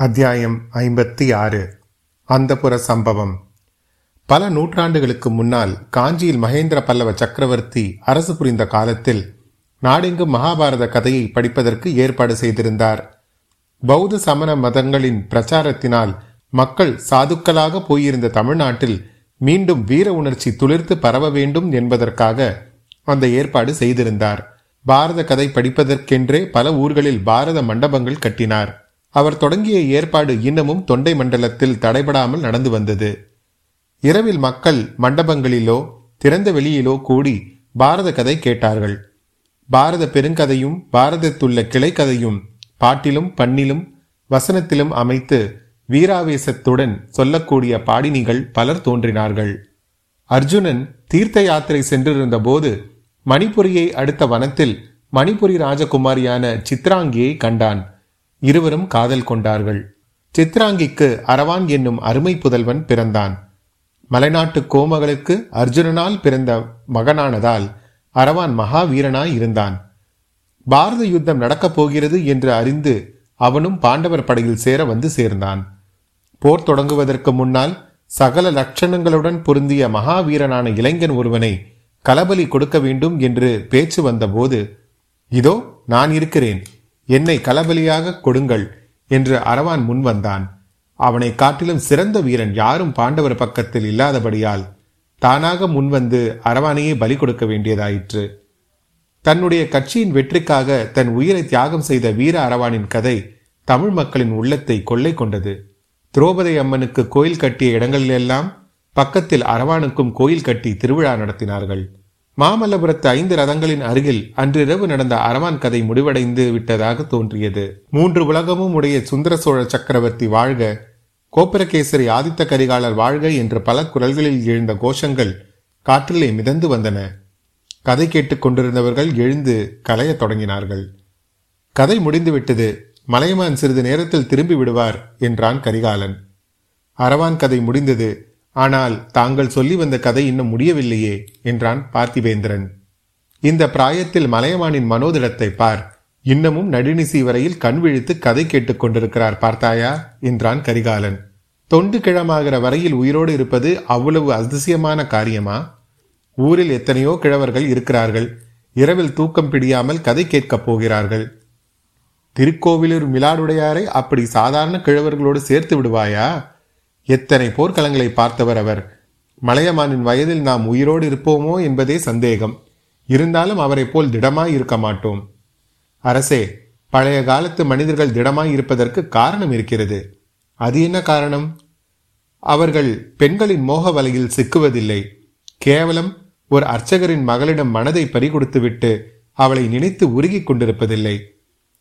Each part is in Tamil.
அத்தியாயம் ஐம்பத்தி ஆறு. அந்தப்புற சம்பவம். பல நூற்றாண்டுகளுக்கு முன்னால் காஞ்சியில் மகேந்திர பல்லவ சக்கரவர்த்தி அரசு புரிந்த காலத்தில் நாடெங்கும் மகாபாரத கதையை படிப்பதற்கு ஏற்பாடு செய்திருந்தார். பௌத்த சமண மதங்களின் பிரச்சாரத்தினால் மக்கள் சாதுக்களாக போயிருந்த தமிழ்நாட்டில் மீண்டும் வீர உணர்ச்சி துளிர்த்து பரவ வேண்டும் என்பதற்காக அந்த ஏற்பாடு செய்திருந்தார். பாரத கதை படிப்பதற்கென்றே பல ஊர்களில் பாரத மண்டபங்கள் கட்டினார். அவர் தொடங்கிய ஏற்பாடு இன்னமும் தொண்டை மண்டலத்தில் தடைபடாமல் நடந்து வந்தது. இரவில் மக்கள் மண்டபங்களிலோ திறந்த வெளியிலோ கூடி பாரத கதை கேட்டார்கள். பாரத பெருங்கதையும் பாரதத்துள்ள கிளைக்கதையும் பாட்டிலும் பண்ணிலும் வசனத்திலும் அமைத்து வீராவேசத்துடன் சொல்லக்கூடிய பாடினிகள் பலர் தோன்றினார்கள். அர்ஜுனன் தீர்த்த யாத்திரை சென்றிருந்த போது மணிபுரியை அடுத்த வனத்தில் மணிபுரி ராஜகுமாரியான சித்ராங்கியை கண்டான். இருவரும் காதல் கொண்டார்கள். சித்ராங்கிக்கு அரவான் என்னும் அருமை புதல்வன் பிறந்தான். மலைநாட்டு கோமகளுக்கு அர்ஜுனனால் பிறந்த மகனானதால் அரவான் மகாவீரனாய் இருந்தான். பாரத யுத்தம் நடக்கப் போகிறது என்று அறிந்து அவனும் பாண்டவர் படையில் சேர வந்து சேர்ந்தான். போர் தொடங்குவதற்கு முன்னால் சகல லட்சணங்களுடன் பொருந்திய மகாவீரனான இளைஞன் ஒருவனை கலபலி கொடுக்க வேண்டும் என்று பேச்சு வந்தபோது இதோ நான் இருக்கிறேன். என்னை களபலியாக கொடுங்கள் என்று அரவான் முன் வந்தான். அவனை காட்டிலும் சிறந்த வீரன் யாரும் பாண்டவர் பக்கத்தில் இல்லாதபடியால் தானாக முன்வந்து அரவானையே பலி கொடுக்க வேண்டியதாயிற்று. தன்னுடைய கட்சியின் வெற்றிக்காக தன் உயிரை தியாகம் செய்த வீர அரவானின் கதை தமிழ் மக்களின் உள்ளத்தை கொள்ளை கொண்டது. திரௌபதி அம்மனுக்கு கோயில் கட்டிய இடங்களிலெல்லாம் பக்கத்தில் அரவானுக்கும் கோயில் கட்டி திருவிழா நடத்தினார்கள். மாமல்லபுரத்து ஐந்து ரதங்களின் அருகில் அன்றிரவு நடந்த அரவான் கதை முடிவடைந்து விட்டதாக தோன்றியது. மூன்று உலகமும் உடைய சுந்தர சோழ சக்கரவர்த்தி வாழ்க. கோபுரகேசரி ஆதித்த கரிகாலர் வாழ்க என்ற பல குரல்களில் எழுந்த கோஷங்கள் காற்றிலே மிதந்து வந்தன. கதை கேட்டுக் கொண்டிருந்தவர்கள் எழுந்து கலையத் தொடங்கினார்கள். கதை முடிந்துவிட்டது மலையமான் சிறிது நேரத்தில் திரும்பி விடுவார் என்றான் கரிகாலன். அரவான் கதை முடிந்தது. ஆனால் தாங்கள் சொல்லி வந்த கதை இன்னும் முடியவில்லையே என்றான் பார்த்திவேந்திரன். இந்த பிராயத்தில் மலையமானின் மனோதிடத்தை பார். இன்னமும் நடுநிசி வரையில் கண் விழித்து கதை கேட்டுக் கொண்டிருக்கிறார் பார்த்தாயா என்றான் கரிகாலன். தொண்டு கிழமாகிற வரையில் உயிரோடு இருப்பது அவ்வளவு அதிசயமான காரியமா? ஊரில் எத்தனையோ கிழவர்கள் இருக்கிறார்கள். இரவில் தூக்கம் பிடியாமல் கதை கேட்கப் போகிறார்கள். திருக்கோவிலூர் மிலாடுடையாரை அப்படி சாதாரண கிழவர்களோடு சேர்த்து விடுவாயா? எத்தனை போர்க்களங்களை பார்த்தவர் அவர்? மலையமானின் வயதில் நாம் உயிரோடு இருப்போமோ என்பதே சந்தேகம். இருந்தாலும் அவரை போல் திடமாய் இருக்க மாட்டோம். அரசே பழைய காலத்து மனிதர்கள் திடமாய் இருப்பதற்கு காரணம் இருக்கிறது. அது என்ன காரணம்? அவர்கள் பெண்களின் மோக வலையில் சிக்குவதில்லை. கேவலம் ஒரு அர்ச்சகரின் மகளிடம் மனதை பறிகொடுத்துவிட்டு அவளை நினைத்து உருகிக் கொண்டிருப்பதில்லை.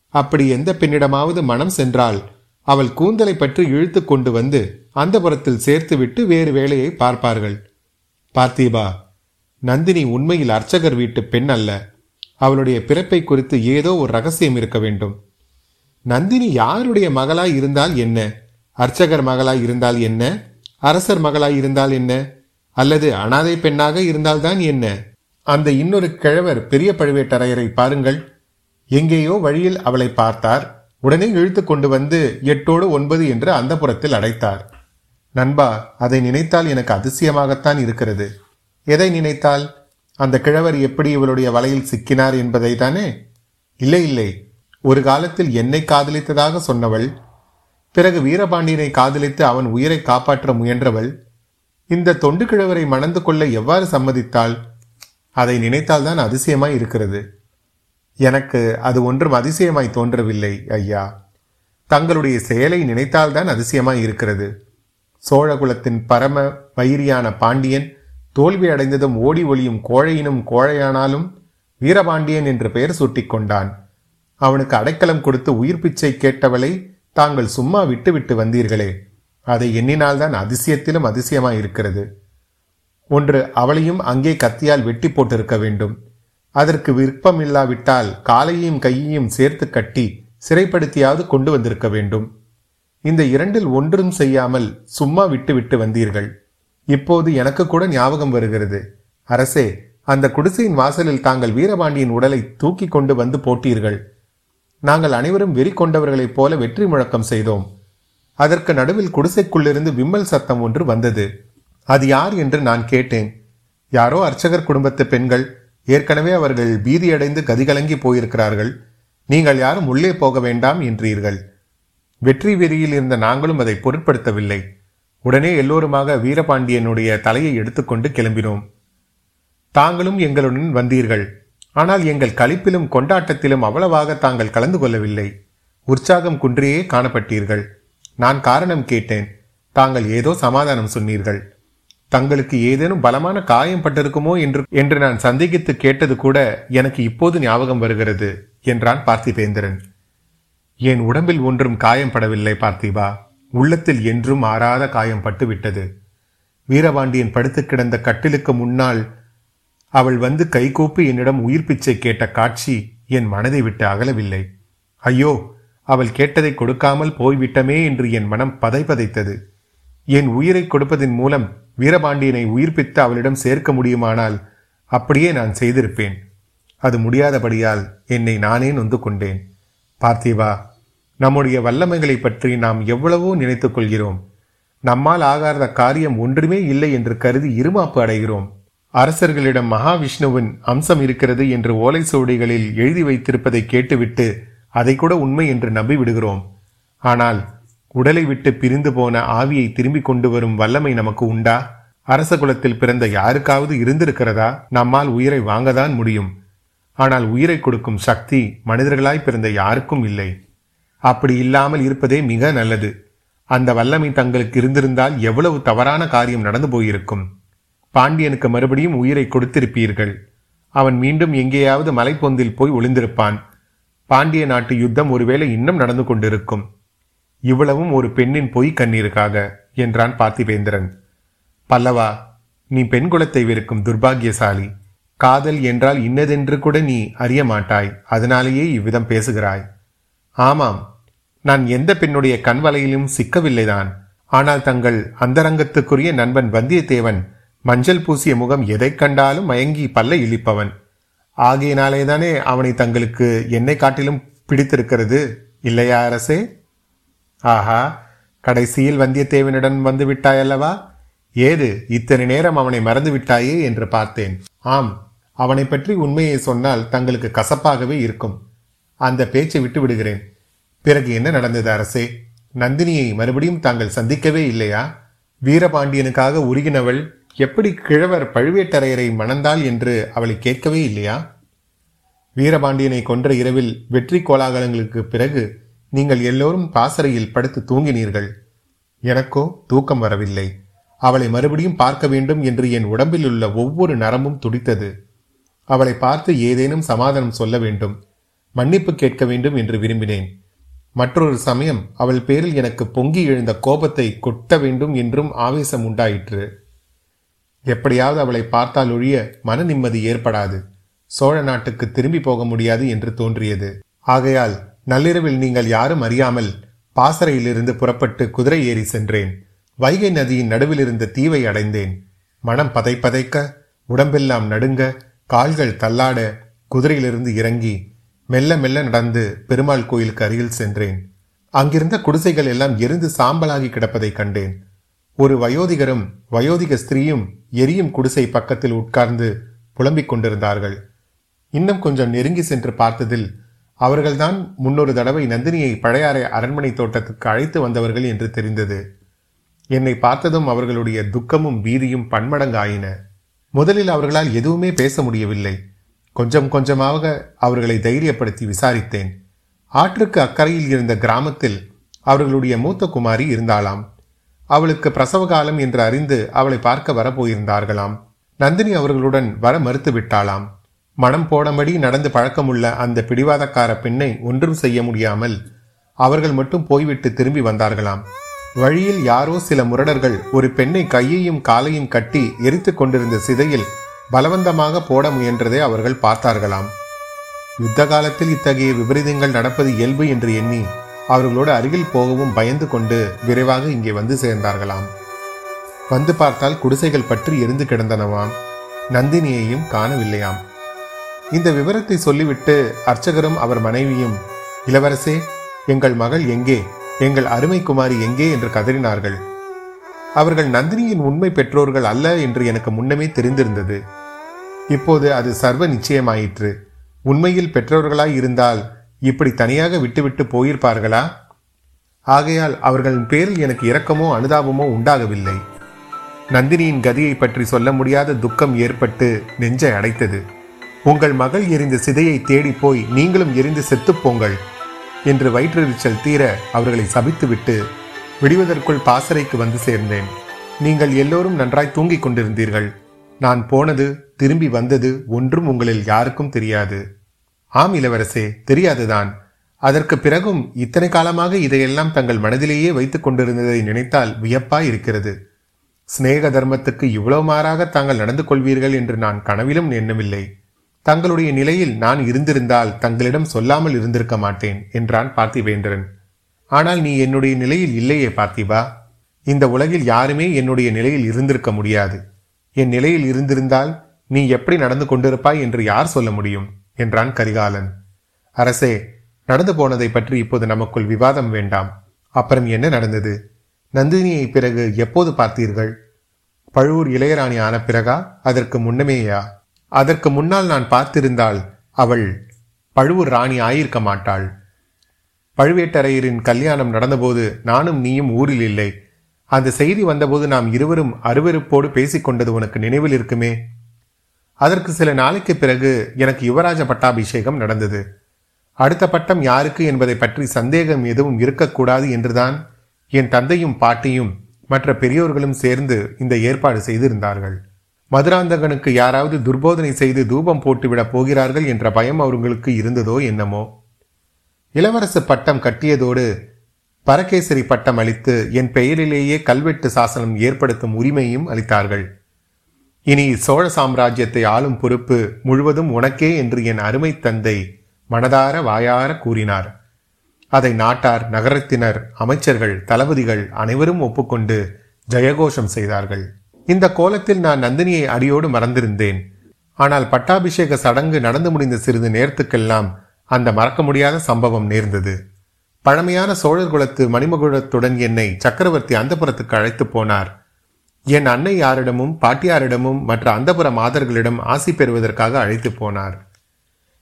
அப்படி எந்த பெண்ணிடமாவது மனம் சென்றால் அவள் கூந்தலை பற்றி இழுத்து கொண்டு வந்து அந்த புறத்தில் சேர்த்துவிட்டு வேறு வேலையை பார்ப்பார்கள். பார்த்தீபா நந்தினி உண்மையில் அர்ச்சகர் வீட்டு பெண் அல்ல. அவளுடைய பிறப்பை குறித்து ஏதோ ஒரு ரகசியம் இருக்க வேண்டும். நந்தினி யாருடைய மகளாய் இருந்தால் என்ன? அர்ச்சகர் மகளாய் இருந்தால் என்ன? அரசர் மகளாய் இருந்தால் என்ன? அல்லது அனாதை பெண்ணாக இருந்தால்தான் என்ன? அந்த இன்னொரு கிழவர் பெரிய பழுவேட்டரையரை பாருங்கள். எங்கேயோ வழியில் அவளை பார்த்தார். உடனே இழுத்து கொண்டு வந்து எட்டோடு ஒன்பது என்று அந்த புறத்தில் அடைத்தார். நண்பா அதை நினைத்தால் எனக்கு அதிசயமாகத்தான் இருக்கிறது. எதை நினைத்தால்? அந்த கிழவர் எப்படி இவளுடைய வலையில் சிக்கினார் என்பதை தானே? இல்லை இல்லை. ஒரு காலத்தில் என்னை காதலித்ததாக சொன்னவள் பிறகு வீரபாண்டியனை காதலித்து அவன் உயிரை காப்பாற்ற முயன்றவள் இந்த தொண்டு கிழவரை மணந்து கொள்ள எவ்வாறு சம்மதித்தாள்? அதை நினைத்தால்தான் அதிசயமாய் இருக்கிறது. எனக்கு அது ஒன்றும் அதிசயமாய் தோன்றவில்லை ஐயா. தங்களுடைய செயலை நினைத்தால்தான் அதிசயமாய் இருக்கிறது. சோழகுலத்தின் பரம வைரியான பாண்டியன் தோல்வி அடைந்ததும் ஓடி ஒளியும் கோழையினும் கோழையானாலும் வீரபாண்டியன் என்று பெயர் சூட்டிக்கொண்டான் அவனுக்கு அடைக்கலம் கொடுத்து உயிர் பிச்சை கேட்டவளை தாங்கள் சும்மா விட்டுவிட்டு வந்தீர்களே. அதை எண்ணினால்தான் அதிசயத்திலும் அதிசயமாய் இருக்கிறது. ஒன்று அவளையும் அங்கே கத்தியால் வெட்டி போட்டிருக்க வேண்டும். அதற்கு விருப்பம் இல்லாவிட்டால் காலையும் கையையும் சேர்த்து கட்டி சிறைப்படுத்தியாவது கொண்டு வந்திருக்க வேண்டும். இந்த இரண்டில் ஒன்றும் செய்யாமல் சும்மா விட்டுவிட்டு வந்தீர்கள். இப்போது எனக்கு கூட ஞாபகம் வருகிறது. அரசே அந்த குடிசையின் வாசலில் தாங்கள் வீரபாண்டியின் உடலை தூக்கி கொண்டு வந்து போட்டீர்கள். நாங்கள் அனைவரும் வெறி கொண்டவர்களைப் போல வெற்றி முழக்கம் செய்தோம். அதற்கு நடுவில் குடிசைக்குள்ளிருந்து விம்மல் சத்தம் ஒன்று வந்தது. அது யார்? என்று நான் கேட்டேன். யாரோ அர்ச்சகர் குடும்பத்து பெண்கள். ஏற்கனவே அவர்கள் பீதியடைந்து கதிகலங்கி போயிருக்கிறார்கள். நீங்கள் யாரும் உள்ளே போக வேண்டாம் என்றீர்கள். வெற்றி வெறியில் இருந்த நாங்களும் அதை பொருட்படுத்தவில்லை. உடனே எல்லோருமாக வீரபாண்டியனுடைய தலையை எடுத்துக்கொண்டு கிளம்பினோம். தாங்களும் எங்களுடன் வந்தீர்கள். ஆனால் எங்கள் களிப்பிலும் கொண்டாட்டத்திலும் அவ்வளவாக தாங்கள் கலந்து கொள்ளவில்லை. உற்சாகம் குன்றியே காணப்பட்டீர்கள். நான் காரணம் கேட்டேன். தாங்கள் ஏதோ சமாதானம் சொன்னீர்கள். தங்களுக்கு ஏதேனும் பலமான காயம் பட்டிருக்குமோ என்று என்று நான் சந்தேகித்து கேட்டது கூட எனக்கு இப்போது ஞாபகம் வருகிறது என்றான் பார்த்திபேந்திரன். என் உடம்பில் ஒன்றும் காயம் படவில்லை பார்த்திபா. உள்ளத்தில் என்றும் ஆறாத காயம் பட்டுவிட்டது. வீரபாண்டியன் படுத்து கிடந்த கட்டிலுக்கு முன்னால் அவள் வந்து கைகூப்பி என்னிடம் உயிர் பிச்சை கேட்ட காட்சி என் மனதை விட்டு அகலவில்லை. ஐயோ அவள் கேட்டதை கொடுக்காமல் போய்விட்டமே என்று என் மனம் பதைப்பதைத்தது என் உயிரை கொடுப்பதன் மூலம் வீரபாண்டியனை உயிர்ப்பித்து அவளிடம் சேர்க்க முடியுமானால் அப்படியே நான் செய்திருப்பேன். அது முடியாதபடியால் என்னை நானே நொந்து கொண்டேன் பார்த்திவா நம்முடைய வல்லமைகளை பற்றி நாம் எவ்வளவோ நினைத்துக் கொள்கிறோம். நம்மால் ஆகாத காரியம் ஒன்றுமே இல்லை என்று கருதி இருமாப்பு அடைகிறோம். அரசர்களிடம் மகாவிஷ்ணுவின் அம்சம் இருக்கிறது என்று ஓலை சுவடிகளில் எழுதி வைத்திருப்பதை கேட்டுவிட்டு அதை கூட உண்மை என்று நம்பிவிடுகிறோம். ஆனால் உடலை விட்டு பிரிந்து போன ஆவியை திரும்பி கொண்டு வரும் வல்லமை நமக்கு உண்டா? அரச குலத்தில் பிறந்த யாருக்காவது இருந்திருக்கிறதா? நம்மால் உயிரை வாங்கதான் முடியும். ஆனால் உயிரை கொடுக்கும் சக்தி மனிதர்களாய் பிறந்த யாருக்கும் இல்லை. அப்படி இல்லாமல் இருப்பதே மிக நல்லது. அந்த வல்லமை தங்களுக்கு இருந்திருந்தால் எவ்வளவு தவறான காரியம் நடந்து போயிருக்கும். பாண்டியனுக்கு மறுபடியும் உயிரை கொடுத்திருப்பீர்கள். அவன் மீண்டும் எங்கேயாவது மலைப்பொந்தில் போய் ஒளிந்திருப்பான். பாண்டிய நாட்டு யுத்தம் ஒருவேளை இன்னும் நடந்து கொண்டிருக்கும். இவ்வளவும் ஒரு பெண்ணின் பொய் கண்ணீருக்காக என்றான் பார்த்திபேந்திரன் பல்லவா நீ பெண் குலத்தை வெறுக்கும் துர்பாகியசாலி. காதல் என்றால் இன்னதென்று கூட நீ அறிய மாட்டாய். அதனாலேயே இவ்விதம் பேசுகிறாய். ஆமாம் நான் எந்த பெண்ணுடைய கண்வலையிலும் சிக்கவில்லைதான். ஆனால் தங்கள் அந்தரங்கத்துக்குரிய நண்பன் வந்தியத்தேவன் மஞ்சள் பூசிய முகம் எதை கண்டாலும் மயங்கி பல்ல இழிப்பவன். ஆகையினாலேதானே அவனை தங்களுக்கு என்னை காட்டிலும் பிடித்திருக்கிறது? இல்லையா அரசே? ஆஹா கடைசியில் வந்தியத்தேவனிடம் வந்து விட்டாயல்லவா ஏது இத்தனை நேரம் அவனை மறந்து விட்டாயே என்று பார்த்தேன். ஆம் அவனை பற்றி உண்மையை சொன்னால் தங்களுக்கு கசப்பாகவே இருக்கும். அந்த பேச்சை விட்டு விடுகிறேன். பிறகு என்ன நடந்தது அரசே? நந்தினியை மறுபடியும் தாங்கள் சந்திக்கவே இல்லையா? வீரபாண்டியனுக்காக உருகினவள் எப்படி கிழவர் பழுவேட்டரையரை மணந்தாள் என்று அவளை கேட்கவே இல்லையா? வீரபாண்டியனை கொன்ற இரவில் வெற்றி கோலாகலங்களுக்கு பிறகு நீங்கள் எல்லோரும் பாசறையில் படுத்து தூங்கினீர்கள். எனக்கோ தூக்கம் வரவில்லை. அவளை மறுபடியும் பார்க்க வேண்டும் என்று என் உடம்பில் உள்ள ஒவ்வொரு நரம்பும் துடித்தது. அவளை பார்த்து ஏதேனும் சமாதானம் சொல்ல வேண்டும். மன்னிப்பு கேட்க வேண்டும் என்று விரும்பினேன். மற்றொரு சமயம் அவள் பேரில் எனக்கு பொங்கி எழுந்த கோபத்தை கொட்ட வேண்டும் என்றும் ஆவேசம் உண்டாயிற்று. எப்படியாவது அவளை பார்த்தால் ஒழிய மன நிம்மதி ஏற்படாது. சோழ நாட்டுக்கு திரும்பி போக முடியாது என்று தோன்றியது. ஆகையால் நள்ளிரவில் நீங்கள் யாரும் அறியாமல் பாசறையிலிருந்து புறப்பட்டு குதிரை ஏறி சென்றேன். வைகை நதியின் நடுவில் இருந்த தீவை அடைந்தேன். மனம் பதைப்பதைக்க உடம்பெல்லாம் நடுங்க கால்கள் தள்ளாட குதிரையிலிருந்து இறங்கி மெல்ல மெல்ல நடந்து பெருமாள் கோயிலுக்கு அருகில் சென்றேன். அங்கிருந்த குடிசைகள் எல்லாம் எரிந்து சாம்பலாகி கிடப்பதை கண்டேன். ஒரு வயோதிகரும் வயோதிக ஸ்திரீயும் எரியும் குடிசை பக்கத்தில் உட்கார்ந்து புலம்பிக் கொண்டிருந்தார்கள். இன்னும் கொஞ்சம் நெருங்கி சென்று பார்த்ததில் அவர்கள்தான் முன்னொரு தடவை நந்தினியை பழையாறை அரண்மனை தோட்டத்துக்கு அழைத்து வந்தவர்கள் என்று தெரிந்தது. என்னை பார்த்ததும் அவர்களுடைய துக்கமும் பீதியும் பன்மடங்காயின. முதலில் அவர்களால் எதுவுமே பேச முடியவில்லை. கொஞ்சம் கொஞ்சமாக அவர்களை தைரியப்படுத்தி விசாரித்தேன். ஆற்றுக்கு அக்கறையில் இருந்த கிராமத்தில் அவர்களுடைய மூத்த குமாரி இருந்தாளாம். அவளுக்கு பிரசவ காலம் என்று அறிந்து அவளை பார்க்க வரப்போயிருந்தார்களாம். நந்தினி அவர்களுடன் வர மறுத்து விட்டாளாம் மனம் போடபடி நடந்து பழக்கமுள்ள அந்த பிடிவாதக்கார பெண்ணை ஒன்றும் செய்ய முடியாமல் அவர்கள் மட்டும் போய்விட்டு திரும்பி வந்தார்களாம். வழியில் யாரோ சில முரடர்கள் ஒரு பெண்ணை கையையும் காலையும் கட்டி எரித்து கொண்டிருந்த சிதையில் பலவந்தமாக போட முயன்றதை அவர்கள் பார்த்தார்களாம். யுத்த காலத்தில் இத்தகைய விபரீதங்கள் நடப்பது இயல்பு என்று எண்ணி அவர்களோடு அருகில் போகவும் பயந்து கொண்டு விரைவாக இங்கே வந்து சேர்ந்தார்களாம். வந்து பார்த்தால் குடிசைகள் பற்றி எரிந்து கிடந்தனவாம். நந்தினியையும் காணவில்லையாம். இந்த விவரத்தை சொல்லிவிட்டு அர்ச்சகரும் அவர் மனைவியும் இளவரசே எங்கள் மகள் எங்கே? எங்கள் அருமை குமாரி எங்கே? என்று கதறினார்கள். அவர்கள் நந்தினியின் உண்மை பெற்றோர்கள் அல்ல என்று எனக்கு முன்னமே தெரிந்திருந்தது. இப்போது அது சர்வ நிச்சயமாயிற்று. உண்மையில் பெற்றோர்களாய் இருந்தால் இப்படி தனியாக விட்டுவிட்டு போயிருப்பார்களா? ஆகையால் அவர்களின் பேரில் எனக்கு இரக்கமோ அனுதாபமோ உண்டாகவில்லை. நந்தினியின் கதியை பற்றி சொல்ல முடியாத துக்கம் ஏற்பட்டு நெஞ்சை அடைத்தது. உங்கள் மகள் எரிந்த சிதையை தேடி போய் நீங்களும் எரிந்து செத்துப்போங்கள் என்று வயிற்றெரிச்சல் தீர அவர்களை சபித்துவிட்டு விடுவதற்குள் பாசறைக்கு வந்து சேர்ந்தேன். நீங்கள் எல்லோரும் நன்றாய் தூங்கிக் கொண்டிருந்தீர்கள். நான் போனது திரும்பி வந்தது ஒன்றும் உங்களில் யாருக்கும் தெரியாது. ஆம் இளவரசே தெரியாதுதான். அதற்கு பிறகும் இத்தனை காலமாக இதையெல்லாம் தங்கள் மனதிலேயே வைத்துக் கொண்டிருந்ததை நினைத்தால் வியப்பாய் இருக்கிறது. சிநேக தர்மத்துக்கு இவ்வளவு மாறாக தாங்கள் நடந்து கொள்வீர்கள் என்று நான் கனவிலும் எண்ணமில்லை தங்களுடைய நிலையில் நான் இருந்திருந்தால் தங்களிடம் சொல்லாமல் இருந்திருக்க மாட்டேன் என்றான் பார்த்திவேந்திரன். ஆனால் நீ என்னுடைய நிலையில் இல்லையே பார்த்திபா. இந்த உலகில் யாருமே என்னுடைய நிலையில் இருந்திருக்க முடியாது. என் நிலையில் இருந்திருந்தால் நீ எப்படி நடந்து கொண்டிருப்பாய் என்று யார் சொல்ல முடியும்? என்றான் கரிகாலன். அரசே நடந்து போனதை பற்றி இப்போது நமக்குள் விவாதம் வேண்டாம். அப்புறம் என்ன நடந்தது? நந்தினியை பிறகு எப்போது பார்த்தீர்கள்? பழுவூர் இளையராணி ஆன பிறகா? அதற்கு முன்னமேயா? அதற்கு முன்னால் நான் பார்த்திருந்தால் அவள் பழுவூர் ராணி ஆயிருக்க மாட்டாள். பழுவேட்டரையரின் கல்யாணம் நடந்தபோது நானும் நீயும் ஊரில் இல்லை. அந்த செய்தி வந்தபோது நாம் இருவரும் அருவருப்போடு பேசிக்கொண்டது உனக்கு நினைவில் இருக்குமே? அதற்கு சில நாளைக்கு பிறகு எனக்கு யுவராஜ பட்டாபிஷேகம் நடந்தது. அடுத்த பட்டம் யாருக்கு என்பதை பற்றி சந்தேகம் எதுவும் இருக்கக்கூடாது என்றுதான் என் தந்தையும் பாட்டியும் மற்ற பெரியோர்களும் சேர்ந்து இந்த ஏற்பாடு செய்திருந்தார்கள். மதுராந்தகனுக்கு யாராவது துர்போதனை செய்து தூபம் போட்டுவிடப் போகிறார்கள் என்ற பயம் அவர்களுக்கு இருந்ததோ என்னமோ? இளவரசு பட்டம் கட்டியதோடு பரகேசரி பட்டம் அளித்து என் பெயரிலேயே கல்வெட்டு சாசனம் ஏற்படுத்தும் உரிமையும் அளித்தார்கள். இனி சோழ சாம்ராஜ்யத்தை ஆளும் பொறுப்பு முழுவதும் உனக்கே என்று என் அருமை தந்தை மனதார வாயார கூறினார். அதை நாட்டார் நகரத்தினர் அமைச்சர்கள் தளபதிகள் அனைவரும் ஒப்புக்கொண்டு ஜெயகோஷம் செய்தார்கள். இந்த கோலத்தில் நான் நந்தினியை அடியோடு மறந்திருந்தேன். ஆனால் பட்டாபிஷேக சடங்கு நடந்து முடிந்த சிறிது நேரத்துக்கெல்லாம் அந்த மறக்க முடியாத சம்பவம் நேர்ந்தது. பழமையான சோழர் குலத்து மணிமகுடத்துடன் என்னை சக்கரவர்த்தி அந்தபுரத்துக்கு அழைத்து போனார். என் அன்னை யாரிடமும் பாட்டியாரிடமும் மற்ற அந்தபுர மாதர்களிடம் ஆசி பெறுவதற்காக அழைத்து போனார்.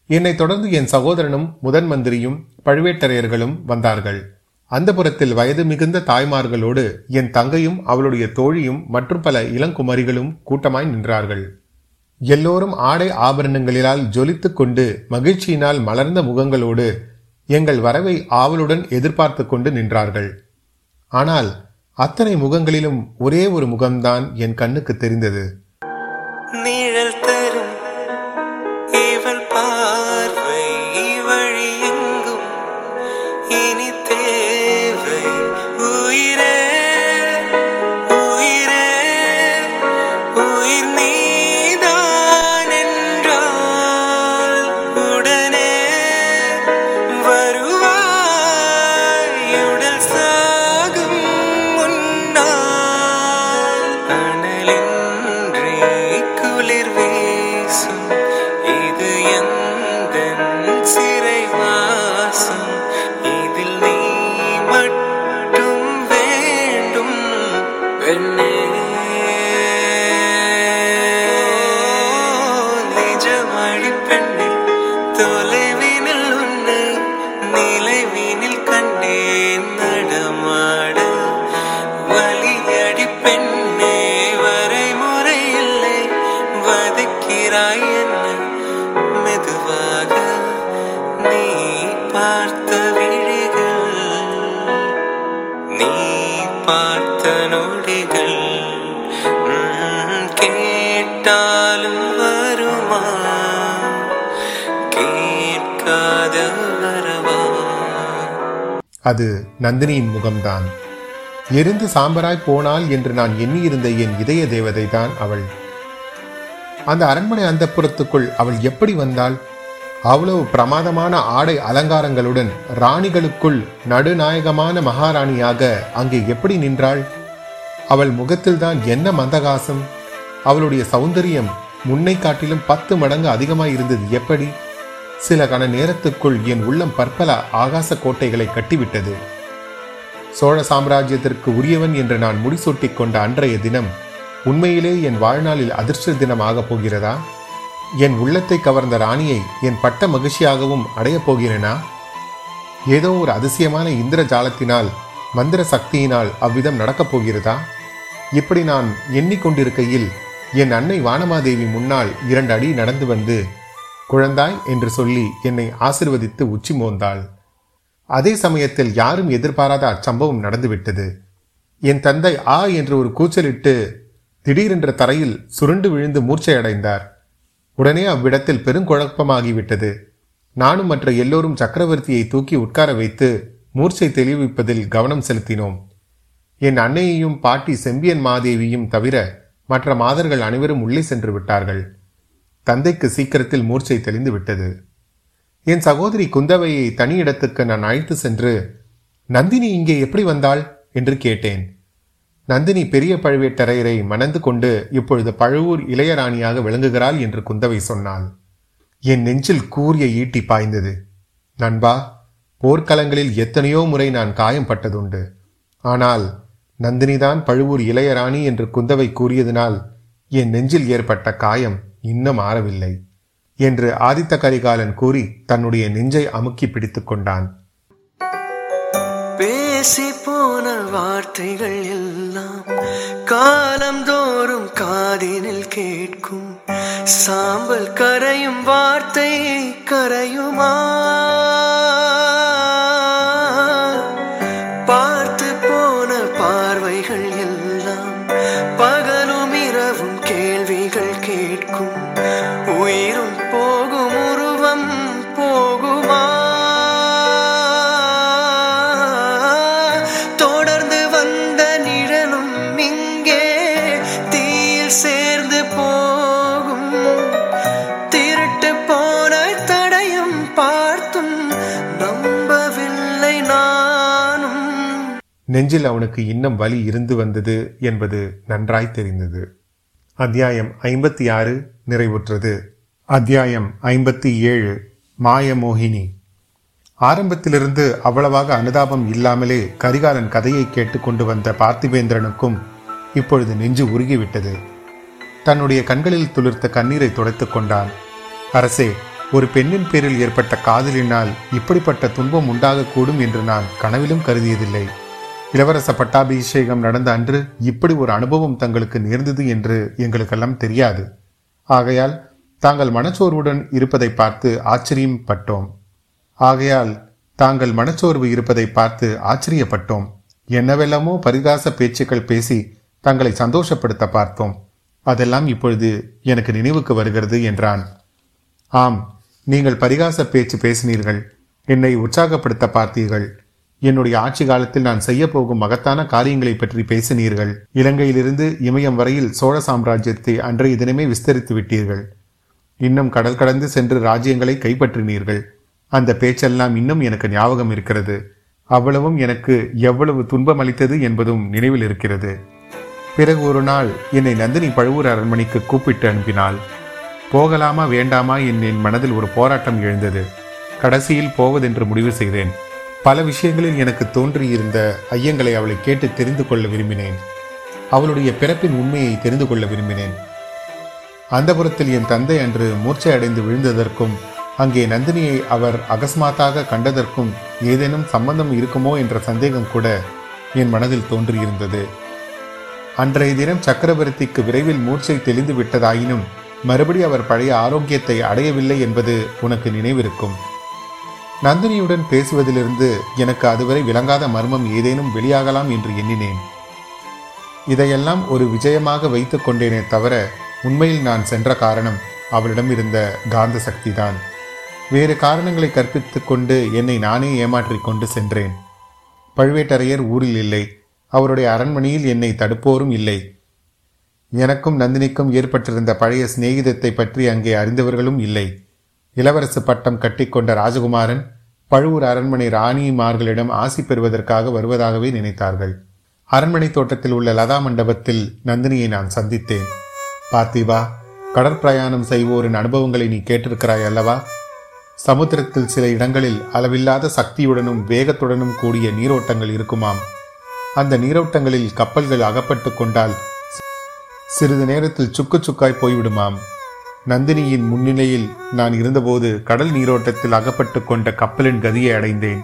என்னை தொடர்ந்து என் சகோதரனும் முதன் மந்திரியும் பழுவேட்டரையர்களும் வந்தார்கள். அந்த புறத்தில் வயது மிகுந்த தாய்மார்களோடு என் தங்கையும் அவளுடைய தோழியும் மற்றும் பல இளங்குமரிகளும் கூட்டமாய் நின்றார்கள். எல்லோரும் ஆடை ஆபரணங்களிலால் ஜொலித்து கொண்டு மகிழ்ச்சியினால் மலர்ந்த முகங்களோடு எங்கள் வரவை ஆவலுடன் எதிர்பார்த்து கொண்டு நின்றார்கள். ஆனால் அத்தனை முகங்களிலும் ஒரே ஒரு முகம்தான் என் கண்ணுக்கு தெரிந்தது. நிழல் அது நந்தினியின் முகம்தான். எரிந்து சாம்பராய் போனாள் என்று நான் எண்ணியிருந்த என் இதய தேவதை தான் அவள். அந்த அரண்மனை அந்தப்புறத்துக்குள் அவள் எப்படி வந்தாள்? அவ்வளவு பிரமாதமான ஆடை அலங்காரங்களுடன் ராணிகளுக்குள் நடுநாயகமான மகாராணியாக அங்கே எப்படி நின்றாள்? அவள் முகத்தில்தான் என்ன மந்தகாசம்? அவளுடைய சௌந்தரியம் முன்னை காட்டிலும் பத்து மடங்கு அதிகமாக இருந்தது எப்படி? சில கண நேரத்துக்குள் என் உள்ளம் பற்பல ஆகாச கோட்டைகளை கட்டிவிட்டது. சோழ சாம்ராஜ்யத்திற்கு உரியவன் என்று நான் முடிசூட்டிக் கொண்ட அன்றைய தினம் உண்மையிலே என் வாழ்நாளில் அதிர்ஷ்ட தினமாகப் போகிறதா? என் உள்ளத்தை கவர்ந்த ராணியை என் பட்ட மகிழ்ச்சியாகவும் அடையப் போகிறேனா? ஏதோ ஒரு அதிசயமான இந்திர ஜாலத்தினால் மந்திர சக்தியினால் அவ்விதம் நடக்கப் போகிறதா? இப்படி நான் எண்ணிக்கொண்டிருக்கையில் என் அன்னை வானமாதேவி முன்னால் இரண்டு அடி நடந்து வந்து குழந்தாய் என்று சொல்லி என்னை ஆசிர்வதித்து உச்சி மோந்தாள். அதே சமயத்தில் யாரும் எதிர்பாராத அச்சம்பவம் நடந்துவிட்டது. என் தந்தை ஆ என்று ஒரு கூச்சலிட்டு திடீரென்ற தரையில் சுருண்டு விழுந்து மூர்ச்சையடைந்தார். உடனே அவ்விடத்தில் பெருங்குழப்பமாகிவிட்டது. நானும் மற்ற எல்லோரும் சக்கரவர்த்தியை தூக்கி உட்கார வைத்து மூர்ச்சை தெளிவிப்பதில் கவனம் செலுத்தினோம். என் அன்னையையும் பாட்டி செம்பியன் மாதேவியும் தவிர மற்ற மாதர்கள் அனைவரும் உள்ளே சென்று விட்டார்கள். தந்தைக்கு சீக்கிரத்தில் மூர்ச்சை தெளிந்து விட்டது. என் சகோதரி குந்தவையை தனி இடத்துக்கு நான் அழைத்து சென்று நந்தினி இங்கே எப்படி வந்தாள்? என்று கேட்டேன். நந்தினி பெரிய பழுவேட்டரையரை மணந்து கொண்டு இப்பொழுது பழுவூர் இளையராணியாக விளங்குகிறாள் என்று குந்தவை சொன்னாள். என் நெஞ்சில் கூறிய ஈட்டி பாய்ந்தது. நண்பா போர்க்களங்களில் எத்தனையோ முறை நான் காயம் பட்டதுண்டு. ஆனால் நந்தினிதான் பழுவூர் இளையராணி என்று குந்தவை கூறியதனால் என் நெஞ்சில் ஏற்பட்ட காயம் இன்னும் ஆறவில்லை என்று ஆதித்த கரிகாலன் கூறி தன்னுடைய நெஞ்சை அமுக்கி பிடித்துக் கொண்டான். பேசி போன வார்த்தைகள் எல்லாம் காலந்தோறும் காதினில் கேட்கும். சாம்பல் கரையும் வார்த்தை கரையுமா? நெஞ்சில் அவனுக்கு இன்னும் வலி இருந்து வந்தது என்பது நன்றாய் தெரிந்தது. அத்தியாயம் ஐம்பத்தி ஆறு நிறைவுற்றது. அத்தியாயம் ஐம்பத்தி ஏழு மாயமோகினி. ஆரம்பத்திலிருந்து அவ்வளவாக அனுதாபம் இல்லாமலே கரிகாலன் கதையை கேட்டுக்கொண்டு வந்த பார்த்திபேந்திரனுக்கும் இப்பொழுது நெஞ்சு உருகிவிட்டது. தன்னுடைய கண்களில் துளிர்த்த கண்ணீரை துடைத்துக் கொண்டான். அரசே ஒரு பெண்ணின் பேரில் ஏற்பட்ட காதலினால் இப்படிப்பட்ட துன்பம் உண்டாகக்கூடும் என்று நான் கனவிலும் கருதியதில்லை. இளவரச பட்டாபிஷேகம் நடந்த அன்று இப்படி ஒரு அனுபவம் தங்களுக்கு நேர்ந்தது என்று எங்களுக்கெல்லாம் தெரியாது. ஆகையால் தாங்கள் மனச்சோர்வுடன் இருப்பதை பார்த்து ஆச்சரியம் பட்டோம் ஆகையால் தாங்கள் மனச்சோர்வு இருப்பதை பார்த்து ஆச்சரியப்பட்டோம். என்னவெல்லாமோ பரிகாச பேச்சுக்கள் பேசி தங்களை சந்தோஷப்படுத்த பார்த்தோம். அதெல்லாம் இப்பொழுது எனக்கு நினைவுக்கு வருகிறது என்றான். ஆம் நீங்கள் பரிகாச பேச்சு பேசினீர்கள். என்னை உற்சாகப்படுத்த பார்த்தீர்கள். என்னுடைய ஆட்சி காலத்தில் நான் செய்ய போகும் மகத்தான காரியங்களை பற்றி பேசினீர்கள். இலங்கையிலிருந்து இமயம் வரையில் சோழ சாம்ராஜ்யத்தை அன்றைய தினமே விஸ்தரித்து விட்டீர்கள். இன்னும் கடல் கடந்து சென்று ராஜ்யங்களை கைப்பற்றினீர்கள். அந்த பேச்செல்லாம் இன்னும் எனக்கு ஞாபகம் இருக்கிறது. அவ்வளவும் எனக்கு எவ்வளவு துன்பம் அளித்தது என்பதும் நினைவில் இருக்கிறது. பிறகு ஒரு நாள் என்னை நந்தினி பழுவூர் அரண்மனைக்கு கூப்பிட்டு அனுப்பினாள். போகலாமா வேண்டாமா? என் என் மனதில் ஒரு போராட்டம் எழுந்தது. கடைசியில் போவதென்று முடிவு செய்தேன். பல விஷயங்களில் எனக்கு தோன்றியிருந்த ஐயங்களை அவளை கேட்டு தெரிந்து கொள்ள விரும்பினேன். அவளுடைய பிறப்பின் உண்மையை தெரிந்து கொள்ள விரும்பினேன். அந்தபுரத்தில் என் தந்தை அன்று மூர்ச்சை அடைந்து விழுந்ததற்கும் அங்கே நந்தினியை அவர் அகஸ்மாத்தாக கண்டதற்கும் ஏதேனும் சம்பந்தம் இருக்குமோ என்ற சந்தேகம் கூட என் மனதில் தோன்றியிருந்தது. அன்றைய தினம் சக்கரவர்த்திக்கு விரைவில் மூர்ச்சை தெளிந்து விட்டதாயினும் மறுபடி அவர் பழைய ஆரோக்கியத்தை அடையவில்லை என்பது உனக்கு நினைவிருக்கும். நந்தினியுடன் பேசுவதிலிருந்து எனக்கு அதுவரை விளங்காத மர்மம் ஏதேனும் வெளியாகலாம் என்று எண்ணினேன். இதையெல்லாம் ஒரு விஜயமாக வைத்துக் கொண்டேனே தவிர உண்மையில் நான் சென்ற காரணம் அவளிடம் இருந்த காந்த சக்திதான். வேறு காரணங்களை கற்பித்து கொண்டு என்னை நானே ஏமாற்றிக் கொண்டு சென்றேன். பழுவேட்டரையர் ஊரில் இல்லை. அவருடைய அரண்மனையில் என்னை தடுப்போரும் இல்லை. எனக்கும் நந்தினிக்கும் ஏற்பட்டிருந்த பழைய சிநேகிதத்தை பற்றி அங்கே அறிந்தவர்களும் இல்லை. இளவரசு பட்டம் கட்டிக்கொண்ட ராஜகுமாரன் பழுவூர் அரண்மனை ராணிமார்களிடம் ஆசி பெறுவதற்காக வருவதாகவே நினைத்தார்கள். அரண்மனை தோட்டத்தில் உள்ள லதா மண்டபத்தில் நந்தினியை நான் சந்தித்தேன். பார்த்திவா கடற்பிரயாணம் செய்வோரின் அனுபவங்களை நீ கேட்டிருக்கிறாய் அல்லவா? சமுத்திரத்தில் சில இடங்களில் அளவில்லாத சக்தியுடனும் வேகத்துடனும் கூடிய நீரோட்டங்கள் இருக்குமாம். அந்த நீரோட்டங்களில் கப்பல்கள் அகப்பட்டு கொண்டால் சிறிது நேரத்தில் சுக்கு சுக்காய் போய்விடுமாம். நந்தினியின் முன்னிலையில் நான் இருந்தபோது கடல் நீரோட்டத்தில் அகப்பட்டு கொண்ட கப்பலின் கதியை அடைந்தேன்.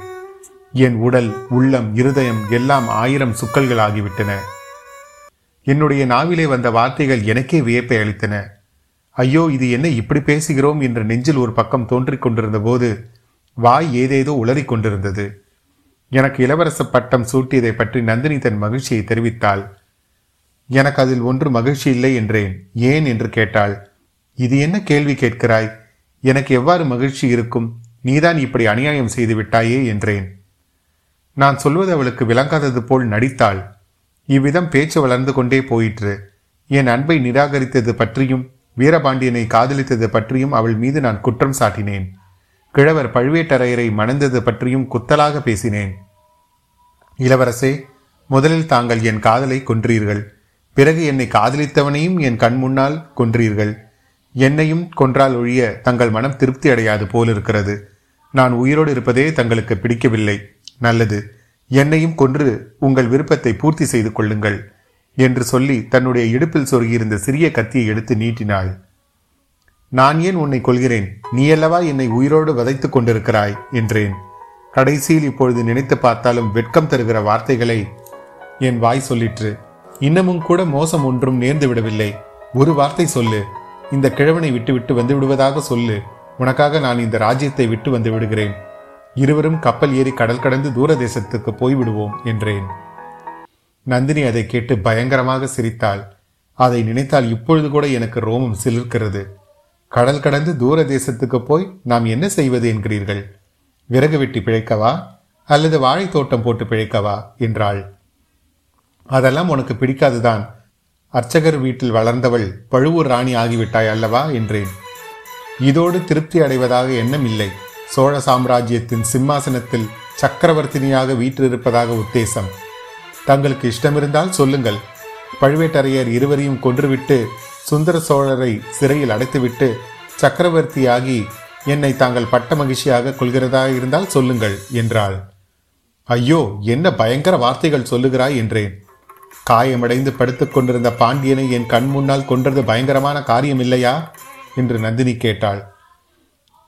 என் உடல் உள்ளம் இருதயம் எல்லாம் ஆயிரம் சுக்கல்கள் ஆகிவிட்டன. என்னுடைய நாவிலே வந்த வார்த்தைகள் எனக்கே வியப்பை அளித்தன. ஐயோ இது என்ன இப்படி பேசுகிறோம் என்ற நெஞ்சில் ஒரு பக்கம் தோன்றிக் கொண்டிருந்த போது வாய் ஏதேதோ உளறிக் கொண்டிருந்தது. எனக்கு இளவரச பட்டம் சூட்டியதை பற்றி நந்தினி தன் மகிழ்ச்சியை தெரிவித்தாள். எனக்கு அதில் ஒன்று மகிழ்ச்சி இல்லை என்றேன். ஏன்? என்று கேட்டாள். இது என்ன கேள்வி கேட்கிறாய்? எனக்கு எவ்வாறு மகிழ்ச்சி இருக்கும்? நீதான் இப்படி அநியாயம் செய்து விட்டாயே என்றேன். நான் சொல்வது அவளுக்கு விளங்காதது போல் நடித்தாள். இவ்விதம் பேச்சு வளர்ந்து கொண்டே போயிற்று. என் அன்பை நிராகரித்தது பற்றியும் வீரபாண்டியனை காதலித்தது பற்றியும் அவள் மீது நான் குற்றம் சாட்டினேன். கிழவர் பழுவேட்டரையரை மணந்தது பற்றியும் குத்தலாக பேசினேன். இளவரசே முதலில் தாங்கள் என் காதலை கொன்றீர்கள். பிறகு என்னை காதலித்தவனையும் என் கண் முன்னால் கொன்றீர்கள். என்னையும் கொன்றால் ஒழிய தங்கள் மனம் திருப்தி அடையாது போலிருக்கிறது. நான் உயிரோடு இருப்பதே தங்களுக்கு பிடிக்கவில்லை. நல்லது. என்னையும் கொன்று உங்கள் விருப்பத்தை பூர்த்தி செய்து கொள்ளுங்கள் என்று சொல்லி தன்னுடைய இடுப்பில் சொருகியிருந்த சிறிய கத்தியை எடுத்து நீட்டினாள். நான் ஏன் உன்னை கொள்கிறேன் நீ அல்லவா என்னை உயிரோடு வதைத்துக் கொண்டிருக்கிறாய்? என்றேன். கடைசியில் இப்பொழுது நினைத்து பார்த்தாலும் வெட்கம் தருகிற வார்த்தைகளை என் வாய் சொல்லிற்று. இன்னமும் கூட மோசம் ஒன்றும் நேர்ந்து விடவில்லை. ஒரு வார்த்தை சொல்லு. இந்த கிழவனை விட்டுவிட்டு வந்து விடுவதாக சொல்லு. உனக்காக நான் இந்த ராஜ்யத்தை விட்டு வந்து விடுகிறேன் இருவரும் கப்பல் ஏறி கடல் கடந்து தூர தேசத்துக்கு போய்விடுவோம் என்றேன். நந்தினி அதை கேட்டு பயங்கரமாக சிரித்தாள். அதை நினைத்தால் இப்பொழுது கூட எனக்கு ரோமம் சிலிர்க்கிறது. கடல் கடந்து தூர தேசத்துக்கு போய் நாம் என்ன செய்வது என்கிறீர்கள்? விறகு வெட்டி பிழைக்கவா? அல்லது வாழைத்தோட்டம் போட்டு பிழைக்கவா? என்றாள். அதெல்லாம் உனக்கு பிடிக்காதுதான். அர்ச்சகர் வீட்டில் வளர்ந்தவள் பழுவூர் ராணி ஆகிவிட்டாய் அல்லவா என்றேன். இதோடு திருப்தி அடைவதாக எண்ணம் இல்லை. சோழ சாம்ராஜ்யத்தின் சிம்மாசனத்தில் சக்கரவர்த்தினியாக வீற்றிருப்பதாக உத்தேசம். தங்களுக்கு இஷ்டமிருந்தால் சொல்லுங்கள். பழுவேட்டரையர் இருவரையும் கொன்றுவிட்டு சுந்தர சோழரை சிறையில் அடைத்துவிட்டு சக்கரவர்த்தியாகி என்னை தாங்கள் பட்ட மகிழ்ச்சியாக கொள்கிறதா இருந்தால் சொல்லுங்கள் என்றாள். ஐயோ என்ன பயங்கர வார்த்தைகள் சொல்லுகிறாய் என்றேன். காயமடைந்து படுத்துக் கொண்டிருந்த பாண்டியனை என் கண் முன்னால் கொன்றது பயங்கரமான காரியம் இல்லையா என்று நந்தினி கேட்டாள்.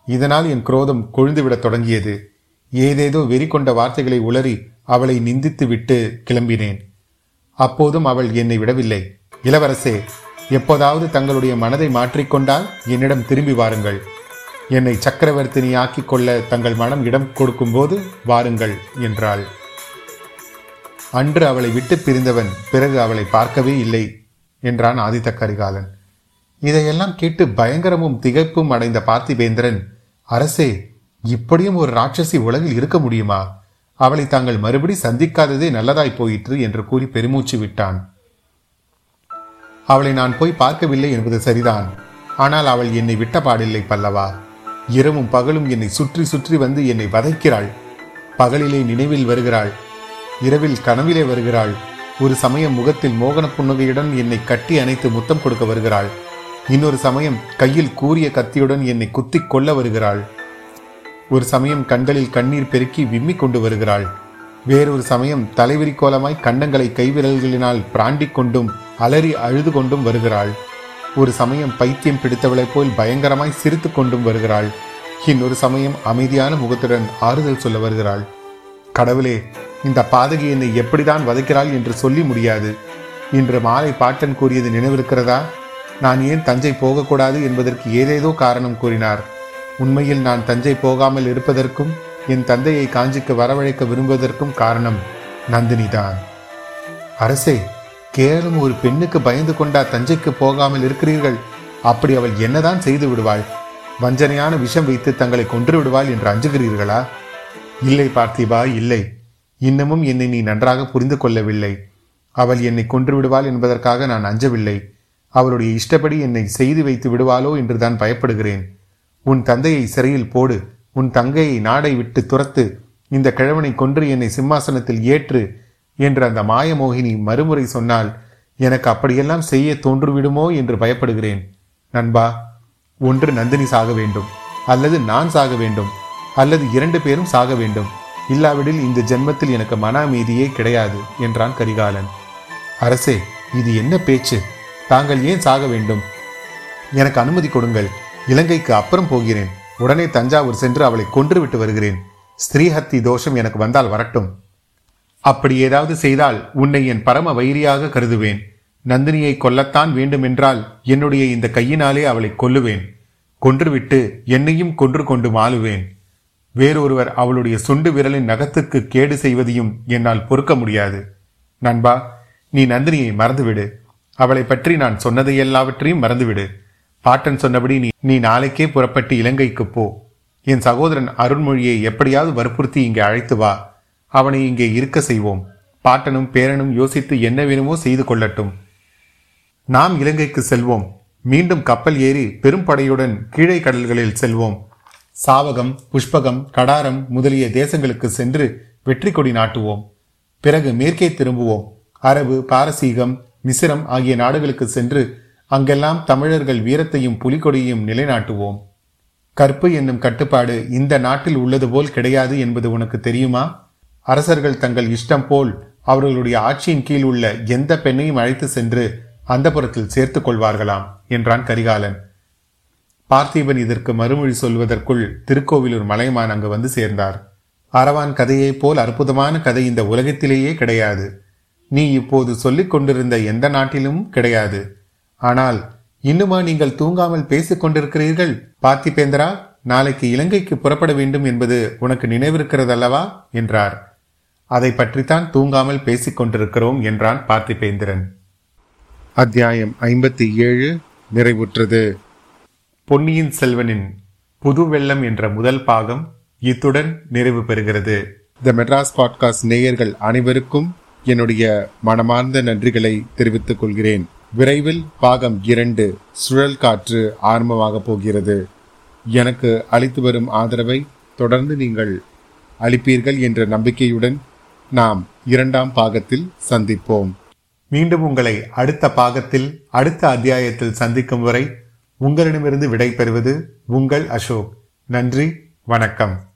இதனால் என் குரோதம் கொழுந்துவிடத் தொடங்கியது. ஏதேதோ வெறி கொண்ட வார்த்தைகளை உளறி அவளை நிந்தித்து விட்டு கிளம்பினேன். அப்போதும் அவள் என்னை விடவில்லை. இளவரசே எப்போதாவது தங்களுடைய மனதை மாற்றிக்கொண்டால் என்னிடம் திரும்பி வாருங்கள். என்னை சக்கரவர்த்தினி ஆக்கிக் கொள்ள தங்கள் மனம் இடம் கொடுக்கும்போது வாருங்கள் என்றாள். அன்று அவளை விட்டு பிரிந்தவன் பிறகு அவளை பார்க்கவே இல்லை என்றான் ஆதித்த கரிகாலன். இதையெல்லாம் கேட்டு பயங்கரமும் திகைப்பும் அடைந்த பார்த்திபேந்திரன் அரசே இப்படியும் ஒரு ராட்சசி உலகில் இருக்க முடியுமா? அவளை தாங்கள் மறுபடி சந்திக்காததே நல்லதாய் போயிற்று என்று கூறி பெருமூச்சு விட்டான். அவளை நான் போய் பார்க்கவில்லை என்பது சரிதான். ஆனால் அவள் என்னை விட்ட பாடில்லை பல்லவா. இரவும் பகலும் என்னை சுற்றி சுற்றி வந்து என்னை வதைக்கிறாள். பகலிலே நினைவில் வருகிறாள். இரவில் கனவிலே வருகிறாள். ஒரு சமயம் முகத்தில் மோகன புன்னகையுடன் என்னை கட்டி அணைத்து முத்தம் கொடுக்க வருகிறாள். இன்னொரு சமயம் கையில் கூறிய கத்தியுடன் என்னை குத்தி கொள்ள வருகிறாள். ஒரு சமயம் கண்களில் கண்ணீர் பெருக்கி விம்மி கொண்டு வருகிறாள். வேறொரு சமயம் தலைவிரி கோலமாய் கண்டங்களை கைவிரல்களினால் பிராண்டிக் கொண்டும் அலறி அழுது கொண்டும் வருகிறாள். ஒரு சமயம் பைத்தியம் பிடித்தவளைப் போல் பயங்கரமாய் சிரித்து கொண்டும் வருகிறாள். இன்னொரு சமயம் அமைதியான முகத்துடன் ஆறுதல் சொல்ல வருகிறாள். கடவுளே இந்த பாதகி என்னை எப்படிதான் வதைக்கிறாள் என்று சொல்லி முடியாது. இன்று மாலை பாட்டன் கூறியது நினைவிருக்கிறதா? நான் ஏன் தஞ்சை போகக்கூடாது என்பதற்கு ஏதேதோ காரணம் கூறினார். உண்மையில் நான் தஞ்சை போகாமல் இருப்பதற்கும் என் தந்தையை காஞ்சிக்கு வரவழைக்க விரும்புவதற்கும் காரணம் நந்தினிதான். அரசே கேவலம் ஒரு பெண்ணுக்கு பயந்து கொண்டா தஞ்சைக்கு போகாமல் இருக்கிறீர்கள். அப்படி அவள் என்னதான் செய்து விடுவாள்? வஞ்சனையான விஷம் வைத்து தங்களை கொன்று விடுவாள் என்று அஞ்சுகிறீர்களா? இல்லை பார்த்திபா இல்லை. இன்னமும் என்னை நீ நன்றாக புரிந்து கொள்ளவில்லை. அவள் என்னை கொன்று விடுவாள் என்பதற்காக நான் அஞ்சவில்லை. அவளுடைய இஷ்டப்படி என்னை செய்து வைத்து விடுவாளோ என்றுதான் பயப்படுகிறேன். உன் தந்தையை சிறையில் போடு. உன் தங்கையை நாடை விட்டு துரத்து. இந்த கிழவனை கொன்று என்னை சிம்மாசனத்தில் ஏற்று என்று அந்த மாயமோகினி மறுமுறை சொன்னால் எனக்கு அப்படியெல்லாம் செய்ய தோன்றுவிடுமோ என்று பயப்படுகிறேன். நண்பா ஒன்று நந்தினி சாக வேண்டும். அல்லது நான் சாக வேண்டும். அல்லது இரண்டு பேரும் சாக வேண்டும். இல்லாவிடில் இந்த ஜென்மத்தில் எனக்கு மன அமைதியே கிடையாது என்றான் கரிகாலன். அரசே இது என்ன பேச்சு? தாங்கள் ஏன் சாக வேண்டும்? எனக்கு அனுமதி கொடுங்கள். இலங்கைக்கு அப்புறம் போகிறேன். உடனே தஞ்சாவூர் சென்று அவளை கொன்றுவிட்டு வருகிறேன். ஸ்ரீஹத்தி தோஷம் எனக்கு வந்தால் வரட்டும். அப்படி ஏதாவது செய்தால் உன்னை என் பரம வைரியாக கருதுவேன். நந்தினியை கொல்லத்தான் வேண்டுமென்றால் என்னுடைய இந்த கையினாலே அவளை கொல்லுவேன். கொன்றுவிட்டு என்னையும் கொன்று கொண்டு மாளுவேன். வேறொருவர் அவளுடைய சுண்டு விரலின் நகத்துக்கு கேடு செய்வதையும் என்னால் பொறுக்க முடியாது. நண்பா நீ நந்தினியை மறந்துவிடு. அவளை பற்றி நான் சொன்னதை எல்லாவற்றையும் மறந்துவிடு. பாட்டன் சொன்னபடி நீ நீ நாளைக்கே புறப்பட்டு இலங்கைக்கு போ. என் சகோதரன் அருண்மொழியை எப்படியாவது வற்புறுத்தி இங்கே அழைத்து வா. அவனை இங்கே இருக்க செய்வோம். பாட்டனும் பேரனும் யோசித்து என்ன வேணுமோ செய்து கொள்ளட்டும். நாம் இலங்கைக்கு செல்வோம். மீண்டும் கப்பல் ஏறி பெரும் படையுடன் கீழே கடல்களில் செல்வோம். சாவகம் புஷ்பகம் கடாரம் முதலிய தேசங்களுக்கு சென்று வெற்றி கொடி நாட்டுவோம். பிறகு மேற்கே திரும்புவோம். அரபு பாரசீகம் மிசிரம் ஆகிய நாடுகளுக்கு சென்று அங்கெல்லாம் தமிழர்கள் வீரத்தையும் புலிகொடியையும் நிலைநாட்டுவோம். கற்பு என்னும் கட்டுப்பாடு இந்த நாட்டில் உள்ளது போல் கிடையாது என்பது உனக்கு தெரியுமா? அரசர்கள் தங்கள் இஷ்டம் போல் அவர்களுடைய ஆட்சியின் கீழ் உள்ள எந்த பெண்ணையும் அழைத்து சென்று அந்த புறத்தில் சேர்த்துக் கொள்வார்களாம் என்றான் கரிகாலன். பார்த்திபன் இதற்கு மறுமொழி சொல்வதற்குள் திருக்கோவிலூர் மலையமான் அங்கு வந்து சேர்ந்தார். அரவான் கதையைப் போல் அற்புதமான கதை இந்த உலகத்திலேயே கிடையாது. நீ இப்போது சொல்லிக் கொண்டிருந்த எந்த நாட்டிலும் கிடையாது. ஆனால் இன்னுமா நீங்கள் தூங்காமல் பேசிக் கொண்டிருக்கிறீர்கள் பார்த்திபேந்திரா? நாளைக்கு இலங்கைக்கு புறப்பட வேண்டும் என்பது உனக்கு நினைவிருக்கிறதல்லவா? என்றார். அதை பற்றித்தான் தூங்காமல் பேசிக் கொண்டிருக்கிறோம் என்றான் பார்த்திபேந்திரன். அத்தியாயம் ஐம்பத்தி ஏழு நிறைவுற்றது. பொன்னியின் செல்வனின் புது வெள்ளம் என்ற முதல் பாகம் இத்துடன் நிறைவு பெறுகிறது. த மெட்ராஸ் பாட்காஸ்ட் நேயர்கள் அனைவருக்கும் என்னுடைய மனமார்ந்த நன்றிகளை தெரிவித்துக் கொள்கிறேன். விரைவில் பாகம் இரண்டு சுழல் காற்று ஆரம்பமாக போகிறது. எனக்கு அளித்து வரும் ஆதரவை தொடர்ந்து நீங்கள் அளிப்பீர்கள் என்ற நம்பிக்கையுடன் நாம் இரண்டாம் பாகத்தில் சந்திப்போம். மீண்டும் உங்களை அடுத்த பாகத்தில் அடுத்த அத்தியாயத்தில் சந்திக்கும் வரை உங்களிடமிருந்து விடை பெறுவது உங்கள் அசோக். நன்றி வணக்கம்.